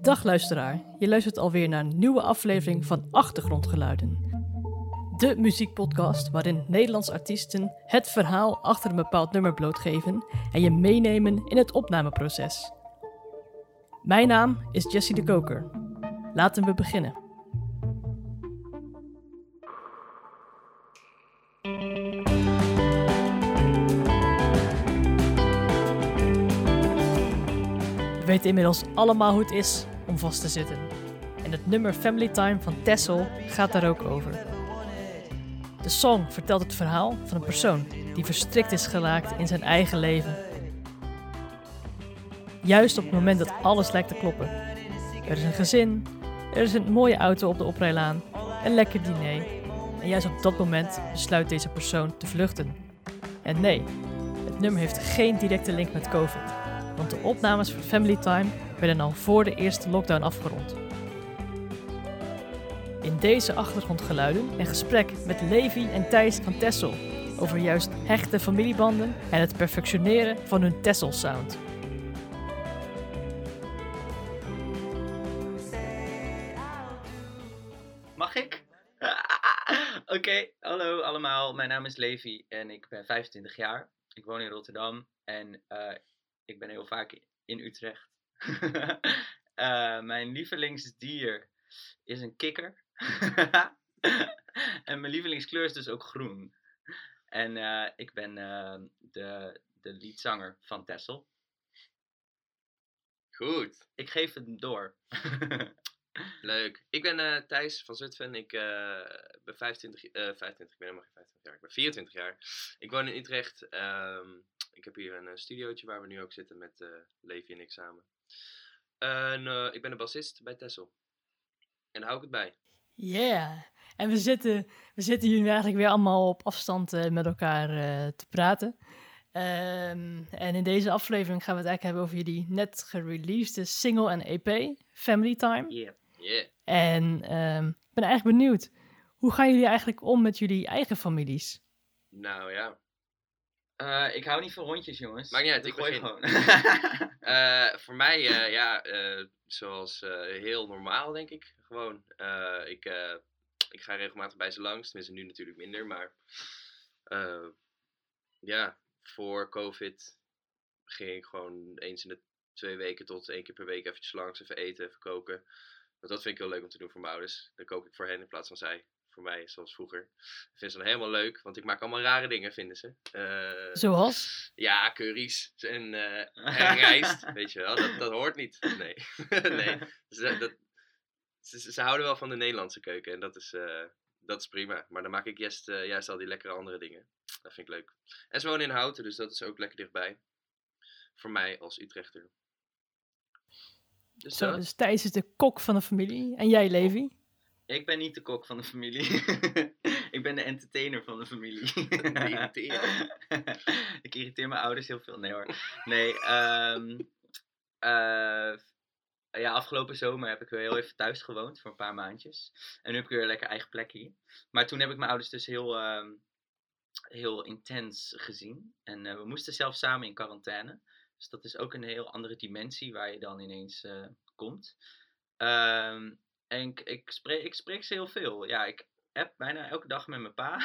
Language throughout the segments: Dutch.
Dag luisteraar, je luistert alweer naar een nieuwe aflevering van Achtergrondgeluiden. De muziekpodcast waarin Nederlandse artiesten het verhaal achter een bepaald nummer blootgeven en je meenemen in het opnameproces. Mijn naam is Jessie de Koker. Laten we beginnen. Weten inmiddels allemaal hoe het is om vast te zitten. En het nummer Family Time van Tessel gaat daar ook over. De song vertelt het verhaal van een persoon die verstrikt is geraakt in zijn eigen leven. Juist op het moment dat alles lijkt te kloppen. Er is een gezin, er is een mooie auto op de oprijlaan, een lekker diner. En juist op dat moment besluit deze persoon te vluchten. En nee, het nummer heeft geen directe link met COVID, want de opnames voor Family Time werden al voor de eerste lockdown afgerond. In deze achtergrondgeluiden een gesprek met Levi en Thijs van Tessel over juist hechte familiebanden en het perfectioneren van hun Tessel sound. Mag ik? Oké, hallo allemaal. Mijn naam is Levi en ik ben 25 jaar. Ik woon in Rotterdam en eh, ik ben heel vaak in Utrecht. Eh, mijn lievelingsdier is een kikker. en mijn lievelingskleur is dus ook groen. En eh, ik ben eh, de, de leadzanger van Tessel. Goed, Ik geef het door. leuk. Ik ben Thijs van Zutphen. Ik ben 25, eh 25, ik ben helemaal geen 25 jaar. Ik ben 24 jaar. Ik woon in Utrecht. Ehm, ik heb hier een uh, studiootje waar we nu ook zitten met eh Levi en ik samen. En, eh, ik ben een bassist bij Tessel. En daar hou ik het bij. Yeah! En we zitten, we zitten hier nu eigenlijk weer allemaal op afstand eh, met elkaar eh, te praten. Ehm, en in deze aflevering gaan we het eigenlijk hebben over jullie net gereleasede single en EP, Family Time. Yeah. Yeah. En ehm, ik ben eigenlijk benieuwd, hoe gaan jullie eigenlijk om met jullie eigen families? Nou ja. Eh, ik hou niet van rondjes, jongens. Maakt niet uit, ik gooi begin. gewoon. Eh, voor mij, eh, ja, zoals heel normaal denk ik. Gewoon, ik, ik ga regelmatig bij ze langs. Tenminste, nu natuurlijk minder. Maar ja, voor COVID ging ik gewoon eens in de twee weken tot één keer per week eventjes langs. Even eten, even koken. Want dat vind ik heel leuk om te doen voor mijn ouders. Dan kook ik voor hen in plaats van zij. Voor mij, zoals vroeger. Ik vind ze dan helemaal leuk, want ik maak allemaal rare dingen, vinden ze. Eh, Zoals? ja, curry's en, eh, en rijst, weet je wel. Dat, dat hoort niet. Nee. nee. Ze, dat, ze, ze houden wel van de Nederlandse keuken en dat is, eh, dat is prima. Maar dan maak ik juist, juist al die lekkere andere dingen. Dat vind ik leuk. En ze wonen in Houten, dus dat is ook lekker dichtbij. Voor mij als Utrechter. Dus Zo, dus Thijs is de kok van de familie. En jij, Levi? Ik ben niet de kok van de familie. ik ben de entertainer van de familie. ik irriteer mijn ouders heel veel. Nee hoor. Nee, eh, ja, afgelopen zomer heb ik weer heel even thuis gewoond voor een paar maandjes. En nu heb ik weer een lekker eigen plek hier. Maar toen heb ik mijn ouders dus heel, ehm, heel intens gezien. En eh, we moesten zelf samen in quarantaine. Dus dat is ook een heel andere dimensie waar je dan ineens eh, komt. Ehm, en ik, ik, spreek, ik spreek ze heel veel. Ja, ik app bijna elke dag met mijn pa.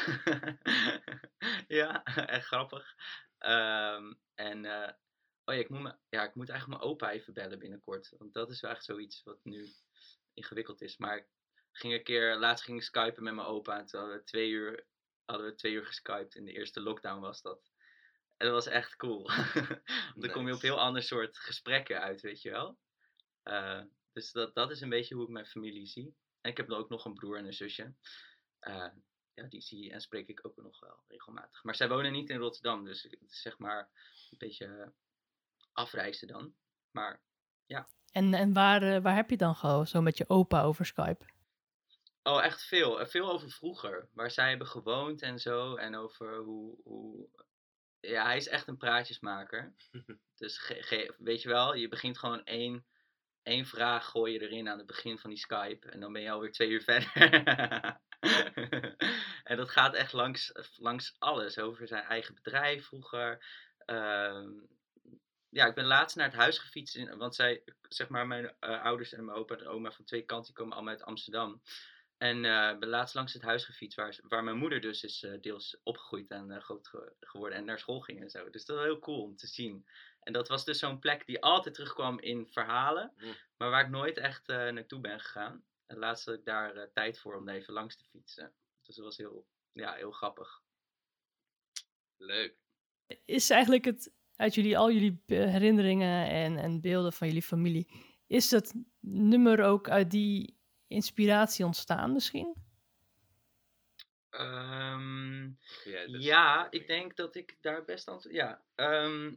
ja, echt grappig. Ehm, en eh, oh ja ik, moet me, ja, ik moet eigenlijk mijn opa even bellen binnenkort. Want dat is wel echt zoiets wat nu ingewikkeld is. Maar ik ging een keer, laatst ging ik skypen met mijn opa. En toen hadden we twee uur, hadden we twee uur geskyped. In de eerste lockdown was dat. En dat was echt cool. Want dan kom je op heel ander soort gesprekken uit, weet je wel. Eh, dus dat, dat is een beetje hoe ik mijn familie zie. En ik heb dan ook nog een broer en een zusje. Eh, ja, die zie en spreek ik ook nog wel regelmatig. Maar zij wonen niet in Rotterdam, dus het is zeg maar een beetje afreizen dan. Maar En, en waar, eh, waar heb je dan gewoon zo met je opa over Skype? Oh, echt veel. Eh, Veel over vroeger. Waar zij hebben gewoond en zo. En over hoe. hoe... Ja, hij is echt een praatjesmaker. dus ge- ge- weet je wel, je begint gewoon één, één vraag gooi je erin aan het begin van die Skype. En dan ben je alweer twee uur verder. en dat gaat echt langs, langs alles. Over zijn eigen bedrijf vroeger. ehm, ja, ik ben laatst naar het huis gefietst. In, want zij, zeg maar, mijn eh, ouders en mijn opa en oma van twee kanten, die komen allemaal uit Amsterdam. En ik ben laatst langs het huis gefietst, waar, waar mijn moeder dus is eh, deels opgegroeid en groot ge- geworden en naar school ging en zo. Dus dat was heel cool om te zien. En dat was dus zo'n plek die altijd terugkwam in verhalen, Mm. maar waar ik nooit echt eh, naartoe ben gegaan. En laatst had ik daar eh, tijd voor om daar even langs te fietsen. Dus dat was heel, ja, heel grappig. Leuk. Is eigenlijk het, uit jullie, al jullie herinneringen en, en beelden van jullie familie, is dat nummer ook uit die inspiratie ontstaan misschien? Ehm, Ja, ik denk dat ik daar best aan. Ja, ehm,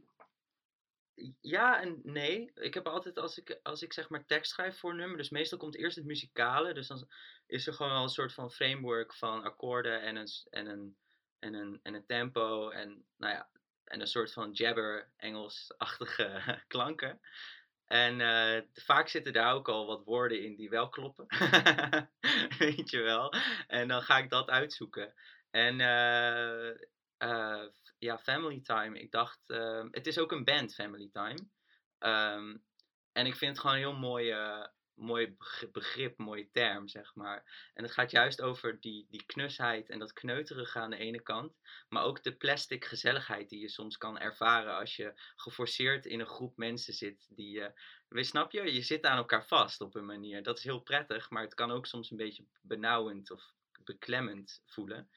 ja en nee. Ik heb altijd, als ik, als ik zeg maar tekst schrijf voor een nummer, dus meestal komt eerst het muzikale. Dus dan is er gewoon wel een soort van framework van akkoorden en een, en een, en een, en een tempo. En, nou ja, en een soort van jabber Engels-achtige klanken. En eh, vaak zitten daar ook al wat woorden in die wel kloppen. Weet je wel. En dan ga ik dat uitzoeken. En f- ja, Family Time. Ik dacht, eh, het is ook een band, Family Time. Ehm, en ik vind het gewoon een heel mooi, eh, mooi beg- begrip, mooie term, zeg maar. En het gaat juist over die, die knusheid en dat kneuterige aan de ene kant. Maar ook de plastic gezelligheid die je soms kan ervaren als je geforceerd in een groep mensen zit. Die, eh, weet, snap je? Je zit aan elkaar vast op een manier. Dat is heel prettig, maar het kan ook soms een beetje benauwend of beklemmend voelen.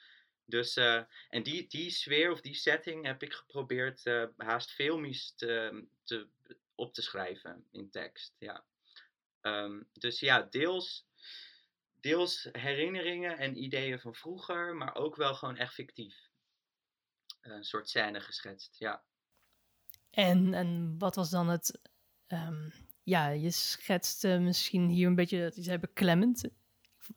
Dus, eh, en die, die sfeer of die setting heb ik geprobeerd eh, haast filmisch te, te, op te schrijven in tekst. Ja. Ehm, dus ja, deels, deels herinneringen en ideeën van vroeger, maar ook wel gewoon echt fictief. Een soort scène geschetst, ja. En, en wat was dan het... ehm, ja, je schetste misschien hier een beetje, dat zei beklemmend.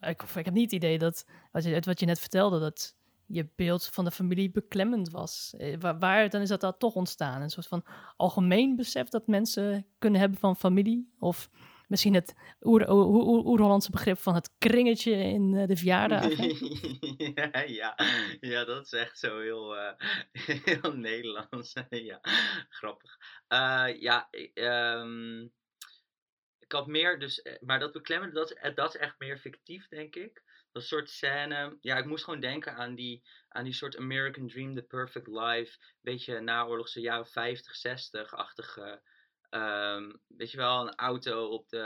Ik, ik heb niet het idee dat, wat je, uit wat je net vertelde, dat je beeld van de familie beklemmend was. Eh, Waar, waar dan is dat dan toch ontstaan? Een soort van algemeen besef dat mensen kunnen hebben van familie? Of misschien het oer- oer- oer- oer-Hollandse begrip van het kringetje in eh, de verjaardagen? ja, ja, dat is echt zo heel, eh, heel Nederlands. ja, grappig. Ja, ehm, ik had meer, dus, maar dat beklemmende, dat, dat is echt meer fictief, denk ik. Dat soort scène. Ja, ik moest gewoon denken aan die, aan die soort American Dream, The Perfect Life. Beetje naoorlogse jaren 50, 60-achtige. ehm, weet je wel, een auto op de.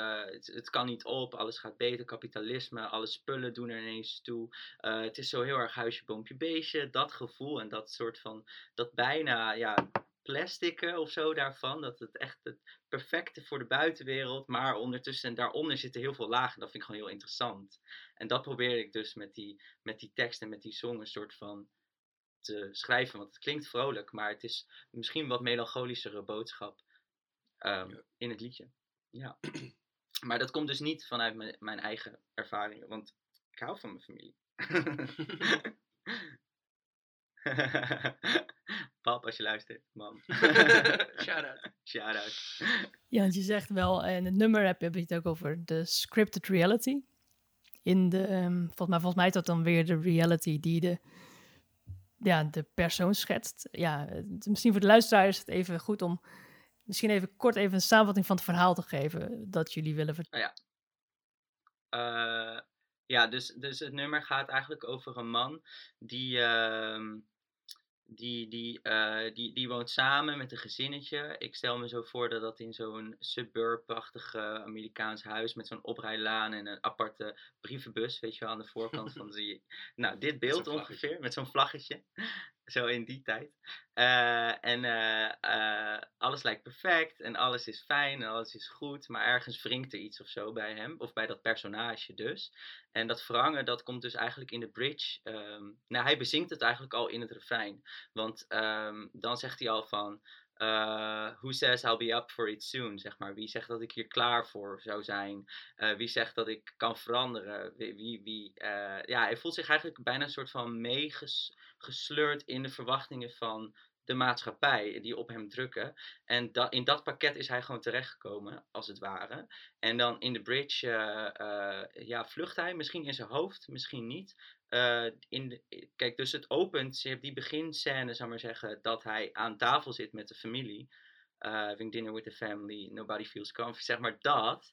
Het, kan niet op, alles gaat beter, kapitalisme, alle spullen doen er ineens toe. Eh, het is zo heel erg huisje, boompje, beestje. Dat gevoel en dat soort van. Dat bijna, ja, plastieke of zo daarvan. Dat het echt het perfecte voor de buitenwereld. Maar ondertussen en daaronder zitten heel veel lagen. Dat vind ik gewoon heel interessant. En dat probeer ik dus met die, met die tekst en met die song een soort van te schrijven. Want het klinkt vrolijk, maar het is misschien een wat melancholischere boodschap ehm, Ja. in het liedje. Ja. Maar dat komt dus niet vanuit mijn, mijn eigen ervaringen, want ik hou van mijn familie. Pap, als je luistert, mam. Shout-out. Shout out. Ja, want je zegt wel, en het nummer heb je het ook over de scripted reality. In de, ehm, volgens, mij, volgens mij is dat dan weer de reality die de, ja, de persoon schetst. Ja, het- misschien voor de luisteraar is het even goed om misschien even kort even een samenvatting van het verhaal te geven dat jullie willen vertellen. Eh, ja, dus, dus het nummer gaat eigenlijk over een man die, ehm, die, die, eh, die, die woont samen met een gezinnetje. Ik stel me zo voor dat dat in zo'n suburb-achtig eh, Amerikaans huis met zo'n oprijlaan en een aparte brievenbus, weet je wel, aan de voorkant van die. Nou, dit beeld ongeveer, met zo'n vlaggetje. Zo in die tijd. Eh, en eh, eh, alles lijkt perfect en alles is fijn en alles is goed, maar ergens wringt er iets of zo bij hem, of bij dat personage dus. En dat verhangen, dat komt dus eigenlijk in de bridge. ehm, nou, hij bezingt het eigenlijk al in het refrein. Want ehm, dan zegt hij al van, eh, who says I'll be up for it soon, zeg maar. Wie zegt dat ik hier klaar voor zou zijn? Eh, wie zegt dat ik kan veranderen? Wie, wie, eh, ja, hij voelt zich eigenlijk bijna een soort van meegesleurd in de verwachtingen van de maatschappij die op hem drukken. En da in dat pakket is hij gewoon terechtgekomen, als het ware. En dan in de bridge, ja, vlucht hij, misschien in zijn hoofd, misschien niet. Eh, in de, kijk, dus het opent, je hebt die beginscène, zou maar zeggen, dat hij aan tafel zit met de familie. eh, having dinner with the family, nobody feels comfy. Zeg maar dat.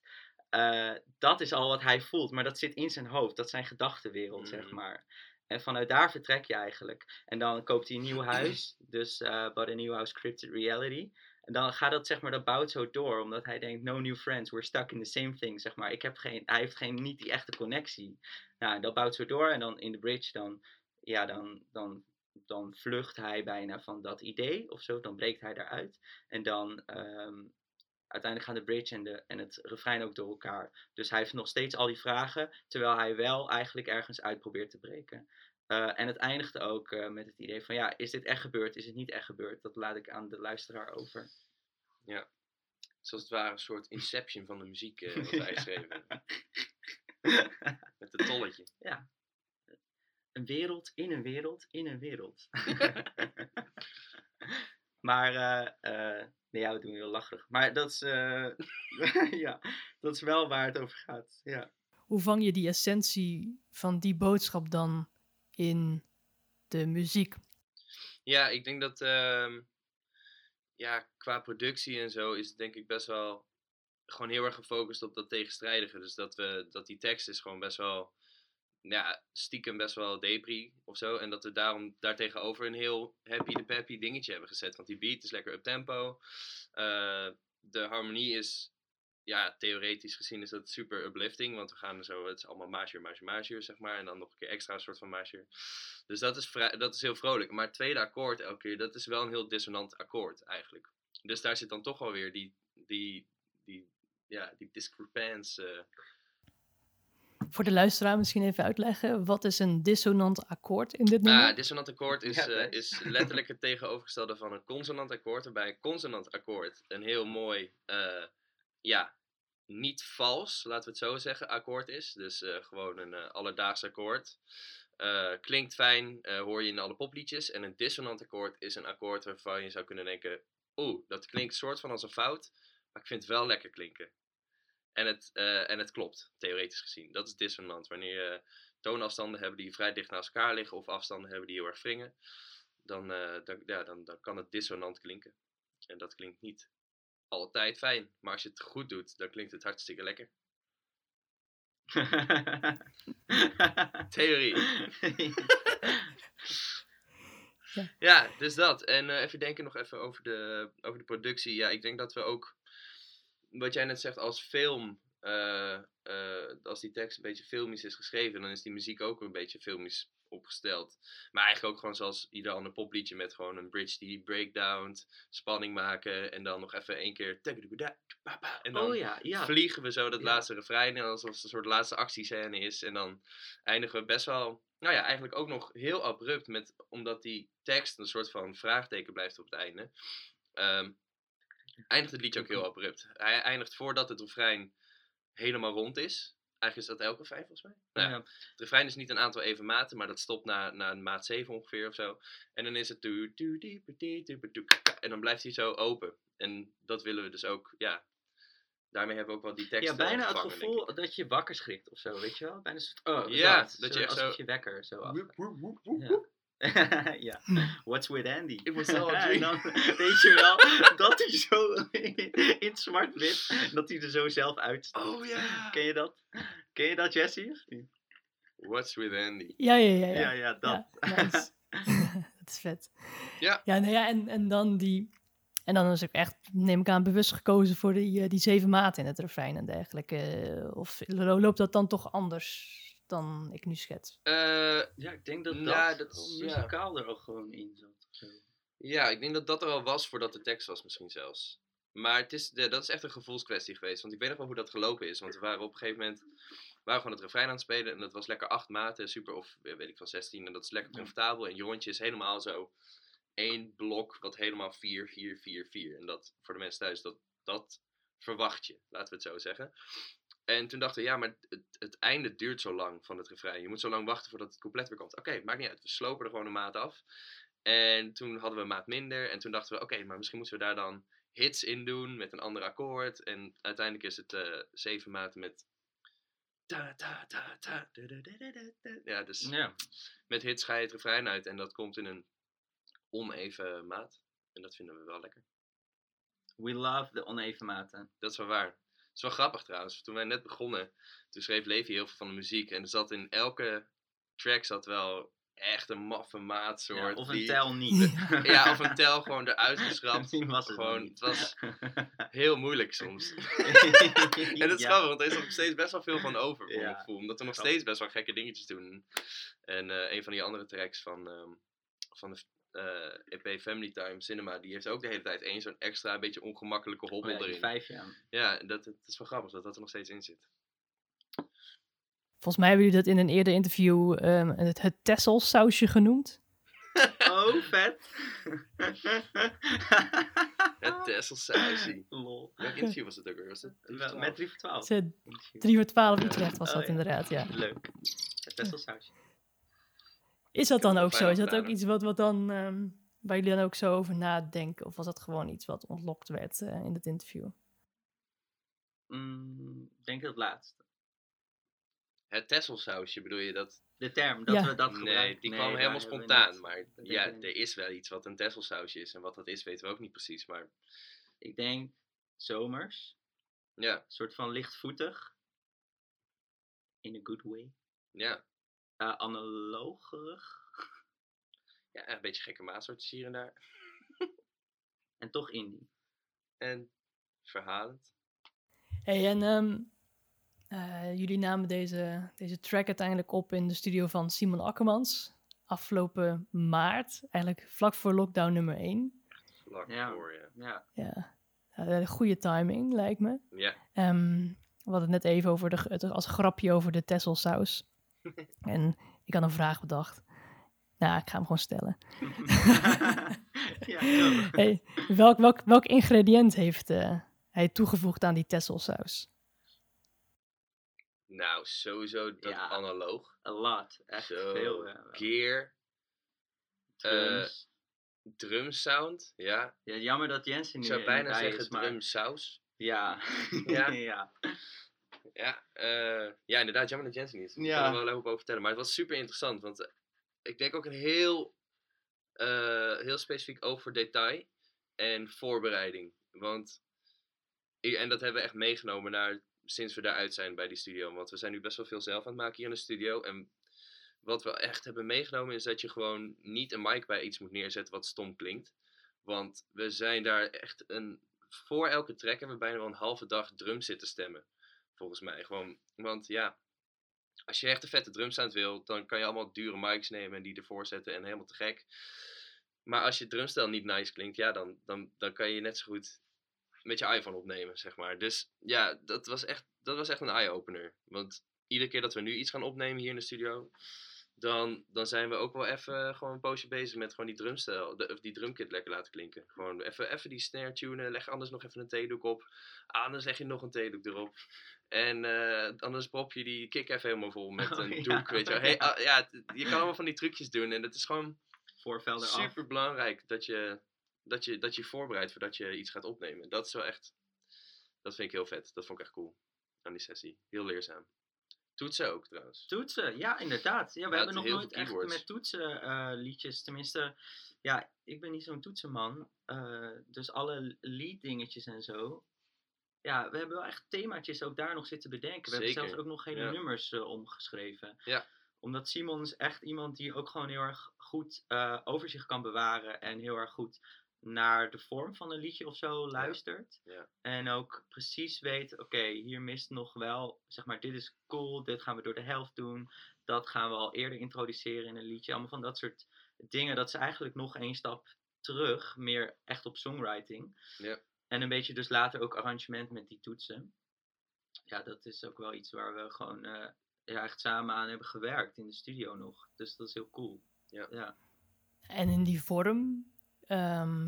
eh, dat is al wat hij voelt, maar dat zit in zijn hoofd. Dat is zijn gedachtenwereld, zeg Mm. maar. En vanuit daar vertrek je eigenlijk. En dan koopt hij een nieuw huis. Dus uh, but a new house scripted reality. En dan gaat dat, zeg maar, dat bouwt zo door. Omdat hij denkt, no new friends, we're stuck in the same thing, zeg maar. Ik heb geen, hij heeft geen, niet die echte connectie. Nou, dat bouwt zo door. En dan in de bridge, dan, ja, dan, dan, dan vlucht hij bijna van dat idee of zo. Dan breekt hij daaruit. En dan, ehm, uiteindelijk gaan de bridge en, de, en het refrein ook door elkaar. Dus hij heeft nog steeds al die vragen, terwijl hij wel eigenlijk ergens uit probeert te breken. Uh, en het eindigt ook uh, met het idee van, ja, is dit echt gebeurd? Is het niet echt gebeurd? Dat laat ik aan de luisteraar over. Ja, zoals het ware een soort inception van de muziek uh, wat wij geschreven hebben. Met het tolletje. Ja. Een wereld in een wereld in een wereld. maar, uh, nee, ja, we doen heel lacherig. Maar dat is, uh, ja, dat is wel waar het over gaat. Ja. Hoe vang je die essentie van die boodschap dan in de muziek? Ja, ik denk dat uh, ja, qua productie en zo is het denk ik best wel gewoon heel erg gefocust op dat tegenstrijdige. Dus dat, we, dat die tekst is gewoon best wel ja, stiekem best wel depri of zo. En dat we daarom daartegenover een heel happy de peppy dingetje hebben gezet. Want die beat is lekker up tempo. Uh, de harmonie is, ja, theoretisch gezien is dat super uplifting. Want we gaan zo, het is allemaal major, major, major, zeg maar. En dan nog een keer extra een soort van major. Dus dat is, vrij, dat is heel vrolijk. Maar het tweede akkoord elke keer, dat is wel een heel dissonant akkoord eigenlijk. Dus daar zit dan toch wel weer die, die, die, ja, die discrepancy. Uh, voor de luisteraar misschien even uitleggen. Wat is een dissonant akkoord in dit nummer? Ah, uh, dissonant akkoord is, ja, uh, is letterlijk het tegenovergestelde van een consonant akkoord. Waarbij een consonant akkoord een heel mooi, uh, ja, niet vals, laten we het zo zeggen, akkoord is. Dus gewoon een alledaags akkoord. klinkt fijn, hoor je in alle popliedjes. En een dissonant akkoord is een akkoord waarvan je zou kunnen denken... Oeh, dat klinkt soort van als een fout, maar ik vind het wel lekker klinken. En het, uh, en het klopt, theoretisch gezien. Dat is dissonant. Wanneer je toonafstanden hebt die vrij dicht naast elkaar liggen of afstanden hebben die heel erg wringen, dan, uh, dan, ja, dan, dan kan het dissonant klinken. En dat klinkt niet altijd fijn, maar als je het goed doet, dan klinkt het hartstikke lekker. Theorie. ja. ja, dus dat. En uh, even denken nog even over de, over de productie. Ja, ik denk dat we ook wat jij net zegt, als film, uh, uh, als die tekst een beetje filmisch is geschreven, dan is die muziek ook een beetje filmisch opgesteld. Maar eigenlijk ook gewoon zoals ieder ander popliedje met gewoon een bridge die breakdownt, spanning maken en dan nog even één keer en dan oh, ja, ja. vliegen we zo dat ja. laatste refrein alsof het een soort laatste actiescène is en dan eindigen we best wel, nou ja, eigenlijk ook nog heel abrupt met, omdat die tekst een soort van vraagteken blijft op het einde. Um, eindigt het liedje ook heel abrupt. Hij eindigt voordat het refrein helemaal rond is. Eigenlijk is dat elke vijf volgens mij. Nou, ja. Het refrein is niet een aantal even maten, maar dat stopt na, na een maat 7 ongeveer of zo. En dan is het en dan blijft hij zo open. En dat willen we dus ook, ja. Daarmee hebben we ook wel die tekst. Ja, bijna het gevoel dat je wakker schrikt of zo, weet je wel? Bijna soort, oh, ja, dat, je echt zo... je wekker zo af. Ja. ja. What's with Andy? It was en dan weet je wel dat hij zo in zwart-wit, dat hij er zo zelf uitstaat. Oh ja. Yeah. Ken je dat? Ken je dat, Jesse? What's with Andy? Ja, ja, ja. Ja, ja, ja dat. Ja, nice. dat is vet. Ja. Ja, nou ja, en, en dan die... En dan is ook echt, neem ik aan, bewust gekozen voor die, die zeven maten in het refrein en dergelijke. Of loopt dat dan toch anders? Dan ik nu schets. Uh, ja, ik denk dat dat, nou, dat is, muzikaal ja. er ook gewoon in zat. Zo. Ja, ik denk dat dat er al was voordat de tekst was misschien zelfs. Maar het is, dat is echt een gevoelskwestie geweest. Want ik weet nog wel hoe dat gelopen is. Want we waren op een gegeven moment waren gewoon het refrein aan het spelen. En dat was lekker acht maten, super, of weet ik van 16. En dat is lekker comfortabel. En Joontje is helemaal zo één blok wat helemaal 4, 4, 4, 4. En dat, voor de mensen thuis, dat, dat verwacht je, laten we het zo zeggen. En toen dachten we, ja, maar het, het einde duurt zo lang van het refrein. Je moet zo lang wachten voordat het compleet weer komt. Oké, okay, maakt niet uit. We slopen er gewoon een maat af. En toen hadden we een maat minder. En toen dachten we, oké, okay, maar misschien moeten we daar dan hits in doen met een ander akkoord. En uiteindelijk is het uh, zeven maten met... Ta, ta, ta, ta, ja, dus ja. met hits ga je het refrein uit. En dat komt in een oneven maat. En dat vinden we wel lekker. We love de oneven maten. Dat is wel waar. Het is wel grappig trouwens. Toen wij net begonnen, toen schreef Levi heel veel van de muziek. En er zat in elke track zat wel echt een maffe maat soort. Ja, of een die- tel niet. Ja, of een tel gewoon eruit geschrapt. Misschien was het Gewoon, niet. het was heel moeilijk soms. en dat is Ja. grappig, want er is nog steeds best wel veel van over, voor Ja. mijn gevoel. Omdat we nog steeds best wel gekke dingetjes doen. En eh, een van die andere tracks van, ehm, van de EP Family Time Cinema, die heeft ook de hele tijd één zo'n extra, beetje ongemakkelijke Oh hobbel ja, die erin. vijf. Ja, dat, het is wel grappig dat dat er nog steeds in zit. Volgens mij hebben jullie dat in een eerder interview ehm, het, het Tessel sausje genoemd. Oh, vet. Het Tesselsausie. Lol. Welk interview was het ook weer? Was het Wel, Met 3 voor 12. Het is, eh, 3 voor 12 Ja. Utrecht was Oh, dat ja. inderdaad, ja. Leuk. Het tesselsausje. Is dat dan ook zo? Is dat ook iets wat, wat dan, ehm, waar jullie dan ook zo over nadenken? Of was dat gewoon iets wat ontlokt werd eh, in het interview? Mm, Ik denk het laatste. Het Tesselsausje bedoel je dat? De term, dat Ja. we dat Nee, gebruiken. die Nee, kwam helemaal spontaan. Maar Dat ja, er is wel iets wat een Tesselsausje is. En wat dat is, weten we ook niet precies. Maar Ik denk zomers. ja, Een soort van lichtvoetig. In a good way. ja. Uh, analogerig. ja een beetje gekke maatsoortjes hier en daar. En toch indie. En verhalend. Hey, en ehm, eh, jullie namen deze, deze track uiteindelijk op in de studio van Simon Akkermans. Afgelopen maart, eigenlijk vlak voor lockdown nummer 1. Vlak Ja. voor, ja. Ja. Ja, Eh, goede timing lijkt me. Ja, Ehm, we hadden het net even over de, het, als grapje over de Tesselsaus. en ik had een vraag bedacht. Nou, ik ga hem gewoon stellen. ja. Hey, welk, welk, welk ingrediënt heeft eh, hij toegevoegd aan die Tesselsaus? nou sowieso dat Ja. analoog. A lot. Echt veel. ja. Gear, Drums. drum sound. Ja, ja, jammer dat Jensen ik nu zou bijna niet bij zeggen is, maar... drum saus. Ja. Ja. ja. Ja, eh, ja, inderdaad, jammer dat Jensen niet is. Ik Ja. kan er wel even over vertellen. Maar het was super interessant, want eh, ik denk ook een heel, eh, heel specifiek oog voor detail en voorbereiding. Want, ik- en dat hebben we echt meegenomen naar, sinds we daaruit zijn bij die studio. Want we zijn nu best wel veel zelf aan het maken hier in de studio. En wat we echt hebben meegenomen is dat je gewoon niet een mic bij iets moet neerzetten wat stom klinkt. Want we zijn daar echt een, voor elke track hebben we bijna wel een halve dag drum zitten stemmen volgens mij. Gewoon, want ja, als je echt een vette drumsound wil, dan kan je allemaal dure mics nemen en die ervoor zetten en helemaal te gek. Maar als je drumstel niet nice klinkt, ja, dan, dan, dan kan je net zo goed met je iPhone opnemen, zeg maar. Dus ja, dat was echt, dat was echt een eye-opener. Want iedere keer dat we nu iets gaan opnemen hier in de studio, dan, dan zijn we ook wel even gewoon een poosje bezig met gewoon die drumstel, de, of die drumkit lekker laten klinken. Gewoon even, even die snare tunen, leg anders nog even een theedoek op. Ah, dan leg je nog een theedoek erop. En eh, anders prop je die kick even helemaal vol met Oh, een ja. doek, weet je wel. Hey, ah, ja, het- je kan allemaal van die trucjes doen en het is gewoon af. super belangrijk dat je, dat, je, dat je voorbereidt voordat je iets gaat opnemen. Dat is wel echt, dat vind ik heel vet. Dat vond ik echt cool aan die sessie. Heel leerzaam. Toetsen ook trouwens. Toetsen, ja, inderdaad. Ja, we Ja, hebben nog nooit echt met toetsen eh, liedjes. Tenminste, ja, ik ben niet zo'n toetsenman. eh, dus alle lead dingetjes en zo. Ja, we hebben wel echt themaatjes ook daar nog zitten bedenken. We hebben zelfs ook nog hele ja. nummers eh, omgeschreven. Ja. Omdat Simon is echt iemand die ook gewoon heel erg goed eh, overzicht kan bewaren. En heel erg goed naar de vorm van een liedje of zo luistert. ja. En ook precies weet, oké, hier mist nog wel, zeg maar, dit is cool, dit gaan we door de helft doen. Dat gaan we al eerder introduceren in een liedje. Allemaal van dat soort dingen. Dat is eigenlijk nog één stap terug, meer echt op songwriting. Ja. En een beetje dus later ook arrangement met die toetsen. Ja, dat is ook wel iets waar we gewoon eh, ja, echt samen aan hebben gewerkt in de studio nog. Dus dat is heel cool. Ja. ja. En in die vorm, ehm,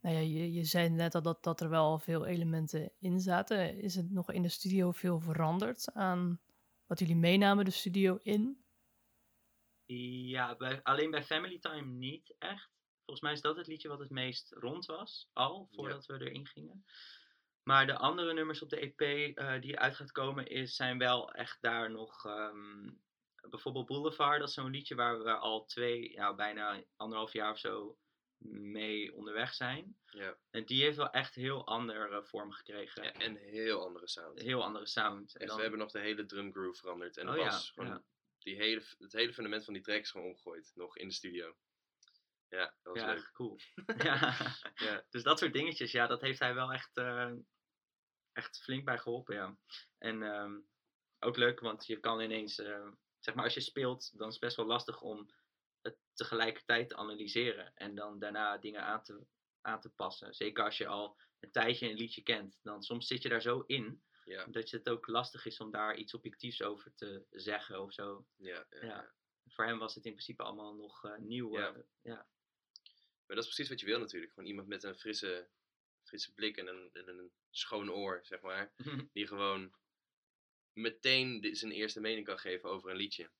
nou ja, je, je zei net al dat, dat er wel veel elementen in zaten. Is het nog in de studio veel veranderd aan wat jullie meenamen de studio in? Ja, bij, alleen bij Family Time niet echt. Volgens mij is dat het liedje wat het meest rond was, al, voordat we erin gingen. Maar de andere nummers op de EP eh, die uit gaat komen, is, zijn wel echt daar nog... ehm, bijvoorbeeld Boulevard, dat is zo'n liedje waar we al twee, ja, bijna anderhalf jaar of zo mee onderweg zijn. Ja. En die heeft wel echt heel andere vorm gekregen. Ja, en heel andere sound. Heel andere sound. En Echt, dan- we hebben nog de hele drum groove veranderd. En de Oh ja, gewoon die hele, het hele fundament van die track is gewoon omgegooid. Nog in de studio. Ja, dat was ja, leuk. cool. ja. Ja. Dus dat soort dingetjes, ja, dat heeft hij wel echt, eh, echt flink bij geholpen, ja. En ehm, ook leuk, want je kan ineens, eh, zeg maar, als je speelt, dan is het best wel lastig om het tegelijkertijd te analyseren en dan daarna dingen aan te, aan te passen. Zeker als je al een tijdje een liedje kent, dan soms zit je daar zo in Ja, dat het ook lastig is om daar iets objectiefs over te zeggen of zo. ja, ja. Voor hem was het in principe allemaal nog eh, nieuw. Ja. eh, ja. Maar dat is precies wat je wil natuurlijk. Gewoon iemand met een frisse, frisse blik en een, en een schoon oor, zeg maar. Die gewoon meteen zijn eerste mening kan geven over een liedje.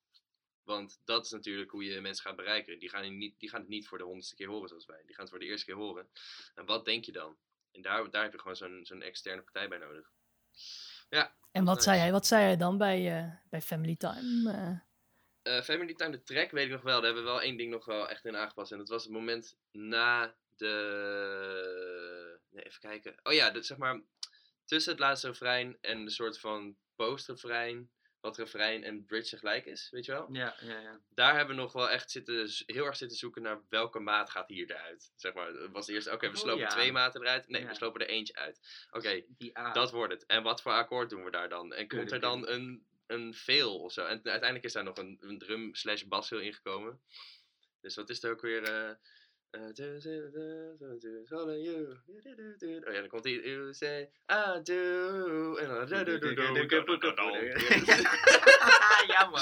Want dat is natuurlijk hoe je mensen gaat bereiken. Die gaan, niet, die gaan het niet voor de honderdste keer horen zoals wij. Die gaan het voor de eerste keer horen. En wat denk je dan? En daar, daar heb je gewoon zo'n zo'n externe partij bij nodig. Ja, En wat zei hij, wat zei hij dan bij, eh, bij Family Time? Eh, Eh, Family Time, de track weet ik nog wel. Daar hebben we wel één ding nog wel echt in aangepast. En dat was het moment na de... Nee, even kijken. Oh ja, de, zeg maar tussen het laatste refrein en de soort van post-refrein, wat refrein en bridge tegelijk is, weet je wel? Ja, ja, ja. Daar hebben we nog wel echt zitten, z- heel erg zitten zoeken naar welke maat gaat hier eruit. Zeg maar, het was eerst, oké, we Oh, slopen ja. twee maten eruit. Nee, we slopen er eentje uit. Oké, dat wordt het. En wat voor akkoord doen we daar dan? En komt er dan een, een veel of zo? En uiteindelijk is daar nog een, een drum slash bas heel ingekomen. Dus wat is er ook weer? eh, eh, do, do, do, do, do, it's all on you. Do, do, do, do. Oh ja, dan komt die. You say I do. En dan. do, do, do, do, do, do, do, do. ja, man.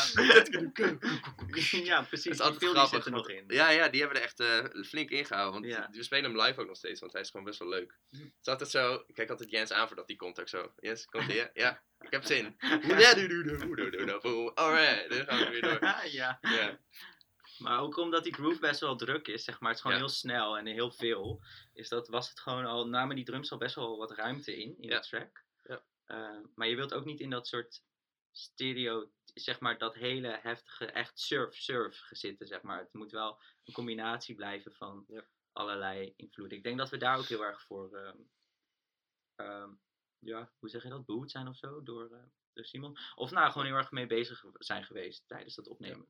ja, Het precies. is Die altijd grappig. er nog in. Ja, ja, die hebben er echt eh, flink ingehouden. Want Ja. we spelen hem live ook nog steeds, want hij is gewoon best wel leuk. Hm. Het is altijd zo. Ik kijk altijd Jens aan voordat die komt ook zo. Jens, komt hij? Ja, ja, ik heb zin. Ja, doe, doe, doe, doe, doe, doe, doe. Alright, dan gaan we weer door. ja. Ja, Maar ook omdat die groove best wel druk is, zeg maar. Het is gewoon Ja. heel snel en heel veel. Is dat, was het gewoon al, namen die drums al best wel wat ruimte in, in Ja. de track. Ja. Eh, maar je wilt ook niet in dat soort stereo, zeg maar, dat hele heftige, echt surf-surf zitten, zeg maar. Het moet wel een combinatie blijven van Ja. allerlei invloeden. Ik denk dat we daar ook heel erg voor, ehm, ehm, ja, hoe zeg je dat, behoed zijn of zo, door, eh, door Simon. Of nou, gewoon heel erg mee bezig zijn geweest tijdens dat opnemen.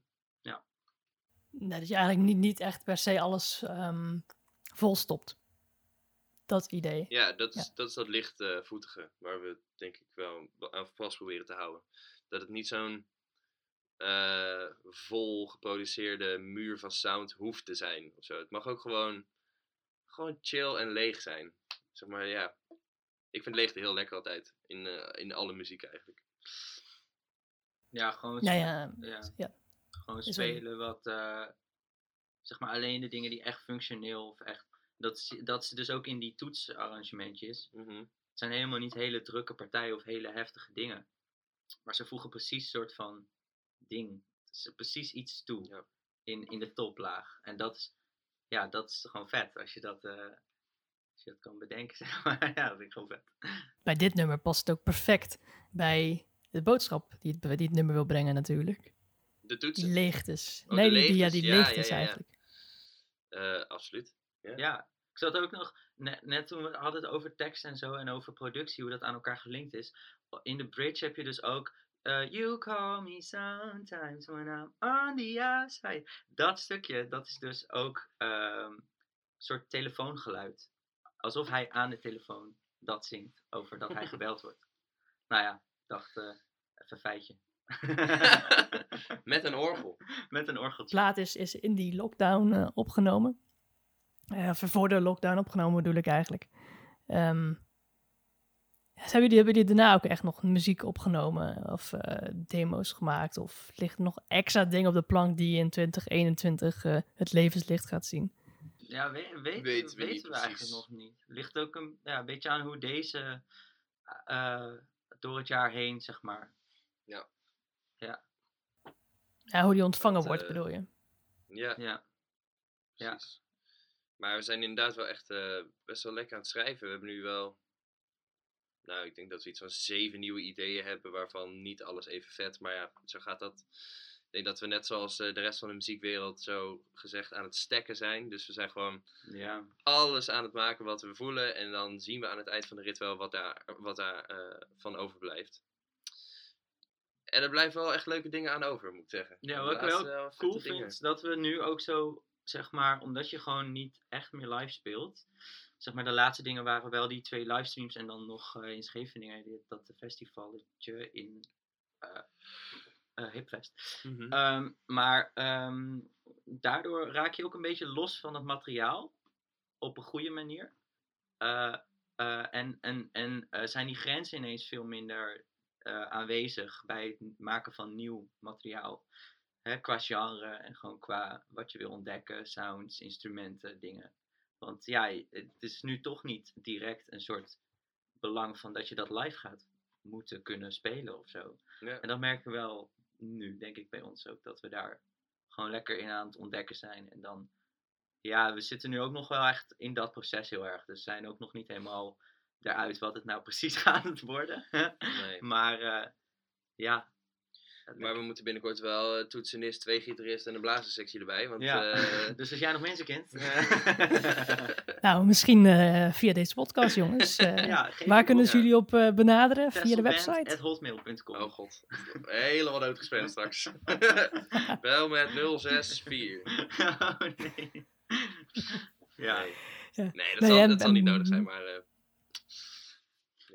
Nou, dat je eigenlijk niet, niet echt per se alles ehm volstopt. Dat idee. ja, dat, is, Ja. dat is dat lichtvoetige waar we denk ik wel aan vast proberen te houden. Dat het niet zo'n eh, vol geproduceerde muur van sound hoeft te zijn. Of zo. Het mag ook gewoon, gewoon chill en leeg zijn. Zeg maar, ja. Ik vind leegte heel lekker altijd. In, eh, in alle muziek eigenlijk. Ja, gewoon Ja, ja. Ja. ja. Gewoon spelen wat, eh, zeg maar alleen de dingen die echt functioneel of echt, dat, dat is dus ook in die toetsarrangementjes. Mhm. Het zijn helemaal niet hele drukke partijen of hele heftige dingen. Maar ze voegen precies een soort van ding, ze precies iets toe Ja. in, in de toplaag. En dat is, ja, dat is gewoon vet als je dat, eh, als je dat kan bedenken, zeg maar. ja, dat vind ik gewoon vet. Bij dit nummer past het ook perfect bij de boodschap die het, die het nummer wil brengen natuurlijk. De Die toetsen. leegtes. Oh, nee, die, die- ja, leegtes. die Ja, leegtes ja, ja, ja. eigenlijk. Eh, absoluut. Ja, ik zat ook nog, net, net toen we hadden het over tekst en zo en over productie, hoe dat aan elkaar gelinkt is. In de bridge heb je dus ook, eh, you call me sometimes when I'm on the outside. Dat stukje, dat is dus ook ehm, een soort telefoongeluid. Alsof hij aan de telefoon dat zingt, over dat hij gebeld wordt. Nou ja, ik dacht, eh, even een feitje. Met een orgel. Met een orgeltje. plaat is, is in die lockdown eh, opgenomen. Eh, of voor de lockdown opgenomen bedoel ik eigenlijk. Ehm, hebben, jullie, hebben jullie daarna ook echt nog muziek opgenomen? Of eh, demo's gemaakt? Of ligt er nog extra dingen op de plank die in 2021 eh, het levenslicht gaat zien? Ja, we, weet, Weten weten we eigenlijk nog niet. Ligt ook een, ja, een beetje aan hoe deze eh, door het jaar heen, zeg maar. Ja, hoe die ontvangen Dat, wordt, eh, bedoel je? Ja, Ja, Ja. precies. Maar we zijn inderdaad wel echt eh, best wel lekker aan het schrijven. We hebben nu wel, nou ik denk dat we iets van zeven nieuwe ideeën hebben, waarvan niet alles even vet. Maar ja, zo gaat dat Ik denk dat we net zoals eh, de rest van de muziekwereld zo gezegd aan het stekken zijn. Dus we zijn gewoon Ja. alles aan het maken wat we voelen. En dan zien we aan het eind van de rit wel wat daar, wat daar eh, van overblijft. En er blijven wel echt leuke dingen aan over, moet ik zeggen. Ja, wat ik wel vette cool dingen. vind, dat we nu ook zo, zeg maar, omdat je gewoon niet echt meer live speelt. Zeg maar, de laatste dingen waren wel die twee livestreams en dan nog eh, in Scheveningen, dat festivalletje in eh eh, Hipfest. Mhm. Ehm, maar ehm, daardoor raak je ook een beetje los van het materiaal op een goede manier. Eh, eh, en en, en eh, zijn die grenzen ineens veel minder eh, aanwezig bij het maken van nieuw materiaal. Hè, qua genre en gewoon qua wat je wil ontdekken, sounds, instrumenten, dingen. Want ja, het is nu toch niet direct een soort belang van dat je dat live gaat moeten kunnen spelen of zo. Ja. En dat merken we wel nu, denk ik, bij ons ook. Dat we daar gewoon lekker in aan het ontdekken zijn. En dan, ja, we zitten nu ook nog wel echt in dat proces heel erg. Dus we zijn ook nog niet helemaal eruit wat het nou precies gaat worden. Nee. maar eh, ja. Maar we moeten binnenkort wel eh, toetsenist, twee gitaristen en een blazerssectie erbij. Want, Ja. eh, dus als jij nog mensen kent. Nou, misschien eh, via deze podcast, jongens. Eh, ja, waar kunnen ze jullie op eh, benaderen? Via de website? at hotmail.com. oh god, helemaal doodgespend straks. Bel met 064. oh, nee. Ja. Nee, dat, Nee, zal, en- dat zal niet nodig zijn, maar...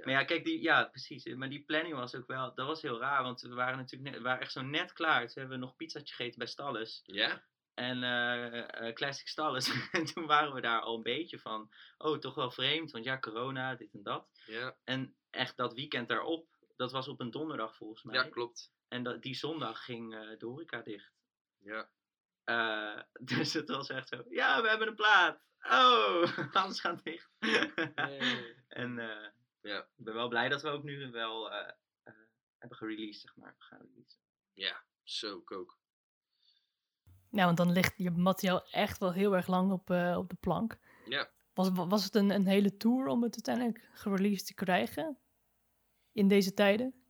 Maar ja, kijk, die, ja, precies. Maar die planning was ook wel, dat was heel raar, want we waren natuurlijk net, we waren echt zo net klaar. Toen hebben we nog pizzaatje gegeten bij Stalles. ja? En eh, eh, Classic Stalles. en toen waren we daar al een beetje van, oh, toch wel vreemd, want ja, corona, dit en dat. Ja, En echt dat weekend daarop, dat was op een donderdag volgens mij. ja, klopt. En dat, die zondag ging eh, de horeca dicht. Ja. Dus het was echt zo, ja, we hebben een plaat. Oh, alles gaat dicht. en eh, Ja. ik ben wel blij dat we ook nu wel eh, eh, hebben gereleased, zeg maar. Gaan releasen. Ja, zo ik ook. Ja, want dan ligt je materiaal echt wel heel erg lang op, eh, op de plank. Ja. Was, was het een, een hele tour om het uiteindelijk gereleased te krijgen? In deze tijden?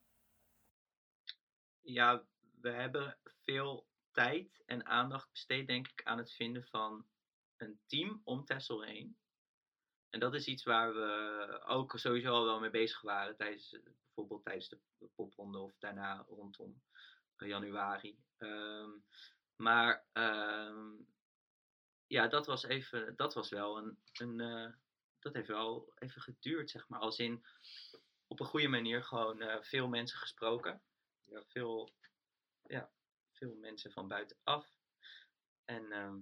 Ja, we hebben veel tijd en aandacht besteed, denk ik, aan het vinden van een team om Tessel heen. En dat is iets waar we ook sowieso al wel mee bezig waren tijdens, eh, bijvoorbeeld tijdens de popronde of daarna rondom eh, januari. Ehm, maar ehm, ja, dat was even, dat was wel een, een eh, dat heeft wel even geduurd, zeg maar. Als in op een goede manier gewoon veel mensen gesproken. Ja, veel, ja, veel mensen van buitenaf. En, ehm,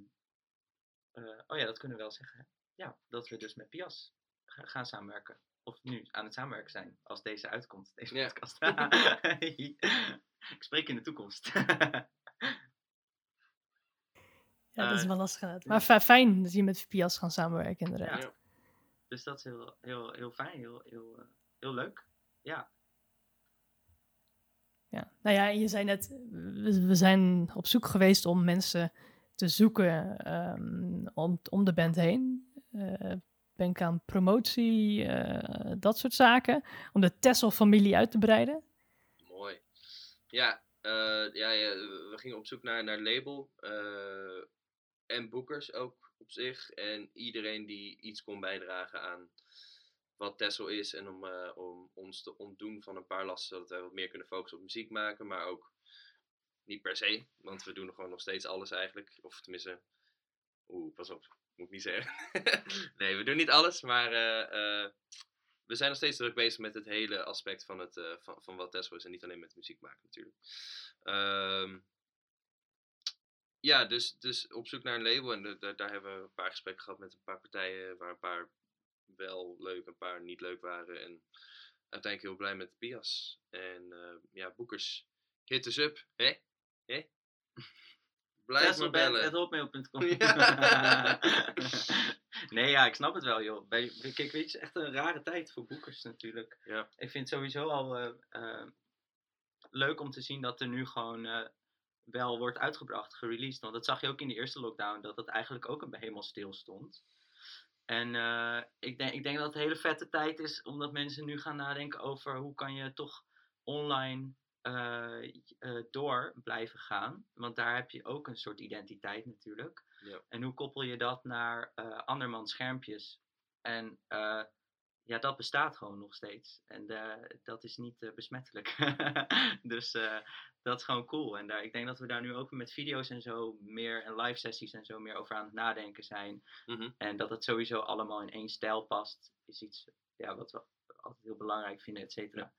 eh, oh ja, dat kunnen we wel zeggen. Ja, dat we dus met Pias ga- gaan samenwerken. Of nu aan het samenwerken zijn, als deze uitkomt, deze Ja. podcast. Ik spreek in de toekomst. Ja, dat is Eh, wel lastig. uit. Maar fi- fijn dat je met Pias gaan samenwerken, inderdaad. Ja. dus dat is heel, heel, heel fijn, heel, heel, eh, heel leuk. Ja, Ja. Nou ja, en je zei net, we, zijn op zoek geweest om mensen te zoeken ehm, om, om de band heen. Eh denk aan promotie, eh, dat soort zaken. Om de Tessel-familie uit te breiden. Mooi. Ja, eh, ja, ja, we gingen op zoek naar, naar label. eh, en boekers ook op zich. En iedereen die iets kon bijdragen aan wat Tessel is. En om, eh, om ons te ontdoen van een paar lasten. Zodat wij wat meer kunnen focussen op muziek maken. Maar ook niet per se. Want we doen gewoon nog steeds alles eigenlijk. Of tenminste... Oeh, pas op. Moet ik niet zeggen. nee, we doen niet alles. Maar eh, eh, we zijn nog steeds druk bezig met het hele aspect van, het, eh, van, van wat Tesla is. En niet alleen met muziek maken natuurlijk. Ehm, ja, dus, dus op zoek naar een label. En de- daar hebben we een paar gesprekken gehad met een paar partijen. Waar een paar wel leuk, een paar niet leuk waren. En uiteindelijk heel blij met Pias. En ja, boekers. Hit us up. Hè? Hè? Blijf maar bellen. Ja. Nee, ja, ik snap het wel, joh. Bij, kijk, weet je, het is echt een rare tijd voor boekers natuurlijk. Ja. Ik vind het sowieso al eh, eh, leuk om te zien dat er nu gewoon eh, wel wordt uitgebracht, gereleased. Want dat zag je ook in de eerste lockdown, dat het eigenlijk ook een helemaal stil stond. En ik, denk, ik denk dat het een hele vette tijd is, omdat mensen nu gaan nadenken over hoe kan je toch online eh, eh, door blijven gaan. Want daar heb je ook een soort identiteit natuurlijk. Ja. En hoe koppel je dat naar eh andermans schermpjes? En ja, dat bestaat gewoon nog steeds. En dat is niet besmettelijk. dus dat is gewoon cool. En daar, ik denk dat we daar nu ook met video's en zo meer en live sessies en zo meer over aan het nadenken zijn. Mhm. En dat het sowieso allemaal in één stijl past, is iets ja, wat we altijd heel belangrijk vinden, et cetera.